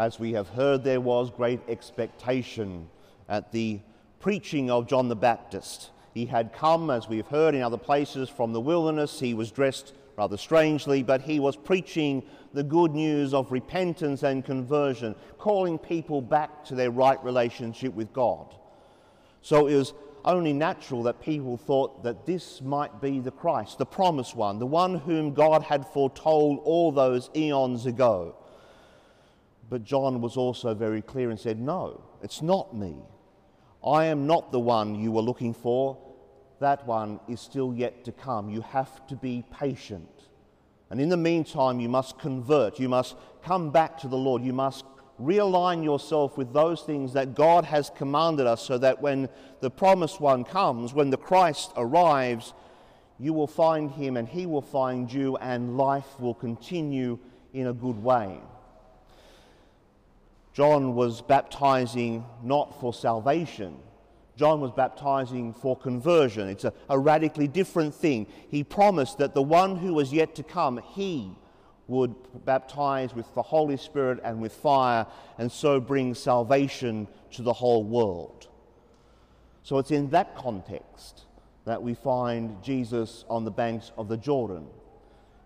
As we have heard, there was great expectation at the preaching of John the Baptist. He had come, as we've heard in other places, from the wilderness. He was dressed rather strangely, but he was preaching the good news of repentance and conversion, calling people back to their right relationship with God. So it was only natural that people thought that this might be the Christ, the promised one, the one whom God had foretold all those eons ago. But John was also very clear and said, No, it's not me. I am not the one you were looking for. That one is still yet to come. You have to be patient. And in the meantime, you must convert. You must come back to the Lord. You must realign yourself with those things that God has commanded us so that when the promised one comes, when the Christ arrives, you will find him and he will find you, and life will continue in a good way. John was baptizing not for salvation. John was baptizing for conversion. It's a, a radically different thing. He promised that the one who was yet to come, he would baptize with the Holy Spirit and with fire, and so bring salvation to the whole world. So it's in that context that we find Jesus on the banks of the Jordan.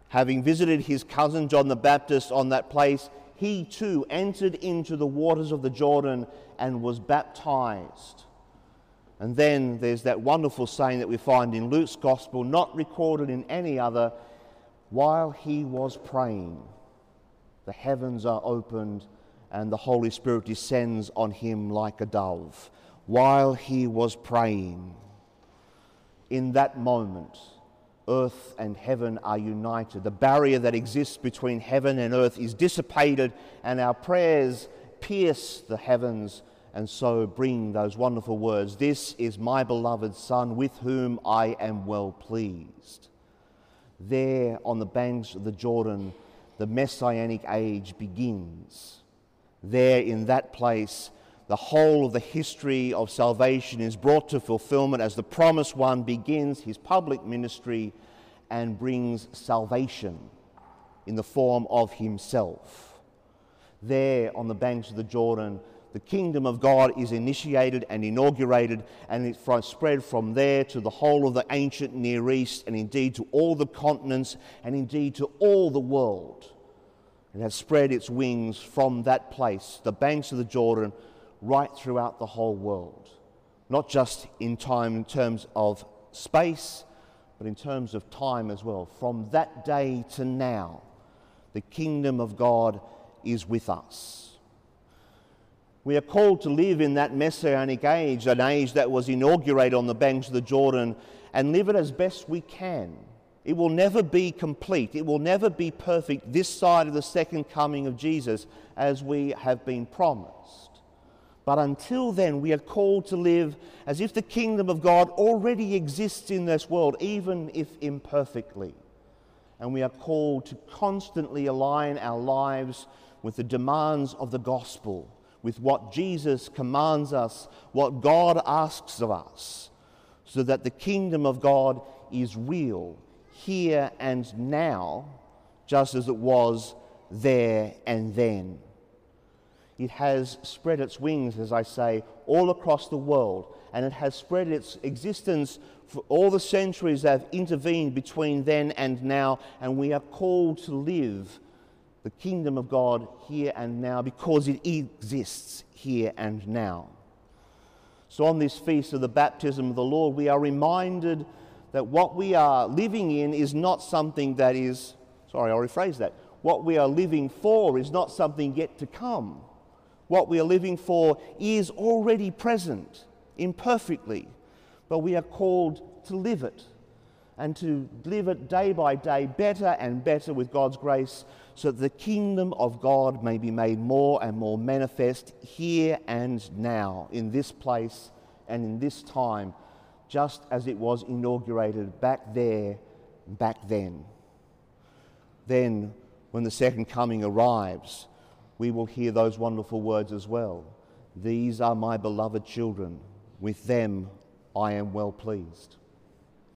Having visited his cousin John the Baptist on that place, he too entered into the waters of the Jordan and was baptized. And then there's that wonderful saying that we find in Luke's Gospel, not recorded in any other while he was praying, the heavens are opened and the Holy Spirit descends on him like a dove. While he was praying, in that moment, earth and heaven are united. The barrier that exists between heaven and earth is dissipated, and our prayers pierce the heavens and so bring those wonderful words This is my beloved Son, with whom I am well pleased. There on the banks of the Jordan, the Messianic age begins. There in that place, the whole of the history of salvation is brought to fulfillment as the promised one begins his public ministry and brings salvation in the form of himself. There on the banks of the Jordan, the kingdom of God is initiated and inaugurated, and it spread from there to the whole of the ancient Near East, and indeed to all the continents, and indeed to all the world. It has spread its wings from that place, the banks of the Jordan, right throughout the whole world. Not just in time, in terms of space, but in terms of time as well. From that day to now, the kingdom of God is with us. We are called to live in that messianic age, an age that was inaugurated on the banks of the Jordan, and live it as best we can. It will never be complete, it will never be perfect this side of the second coming of Jesus as we have been promised. But until then, we are called to live as if the kingdom of God already exists in this world, even if imperfectly. And we are called to constantly align our lives with the demands of the gospel with what Jesus commands us, what God asks of us, so that the kingdom of God is real here and now, just as it was there and then. It has spread its wings, as I say, all across the world, and it has spread its existence for all the centuries that have intervened between then and now, and we are called to live the kingdom of God here and now because it exists here and now. So, on this feast of the baptism of the Lord, we are reminded that what we are living in is not something that is, sorry, I'll rephrase that. What we are living for is not something yet to come. What we are living for is already present, imperfectly, but we are called to live it and to live it day by day better and better with God's grace so that the kingdom of God may be made more and more manifest here and now, in this place and in this time, just as it was inaugurated back there, back then. Then, when the second coming arrives, we will hear those wonderful words as well. These are my beloved children, with them I am well pleased.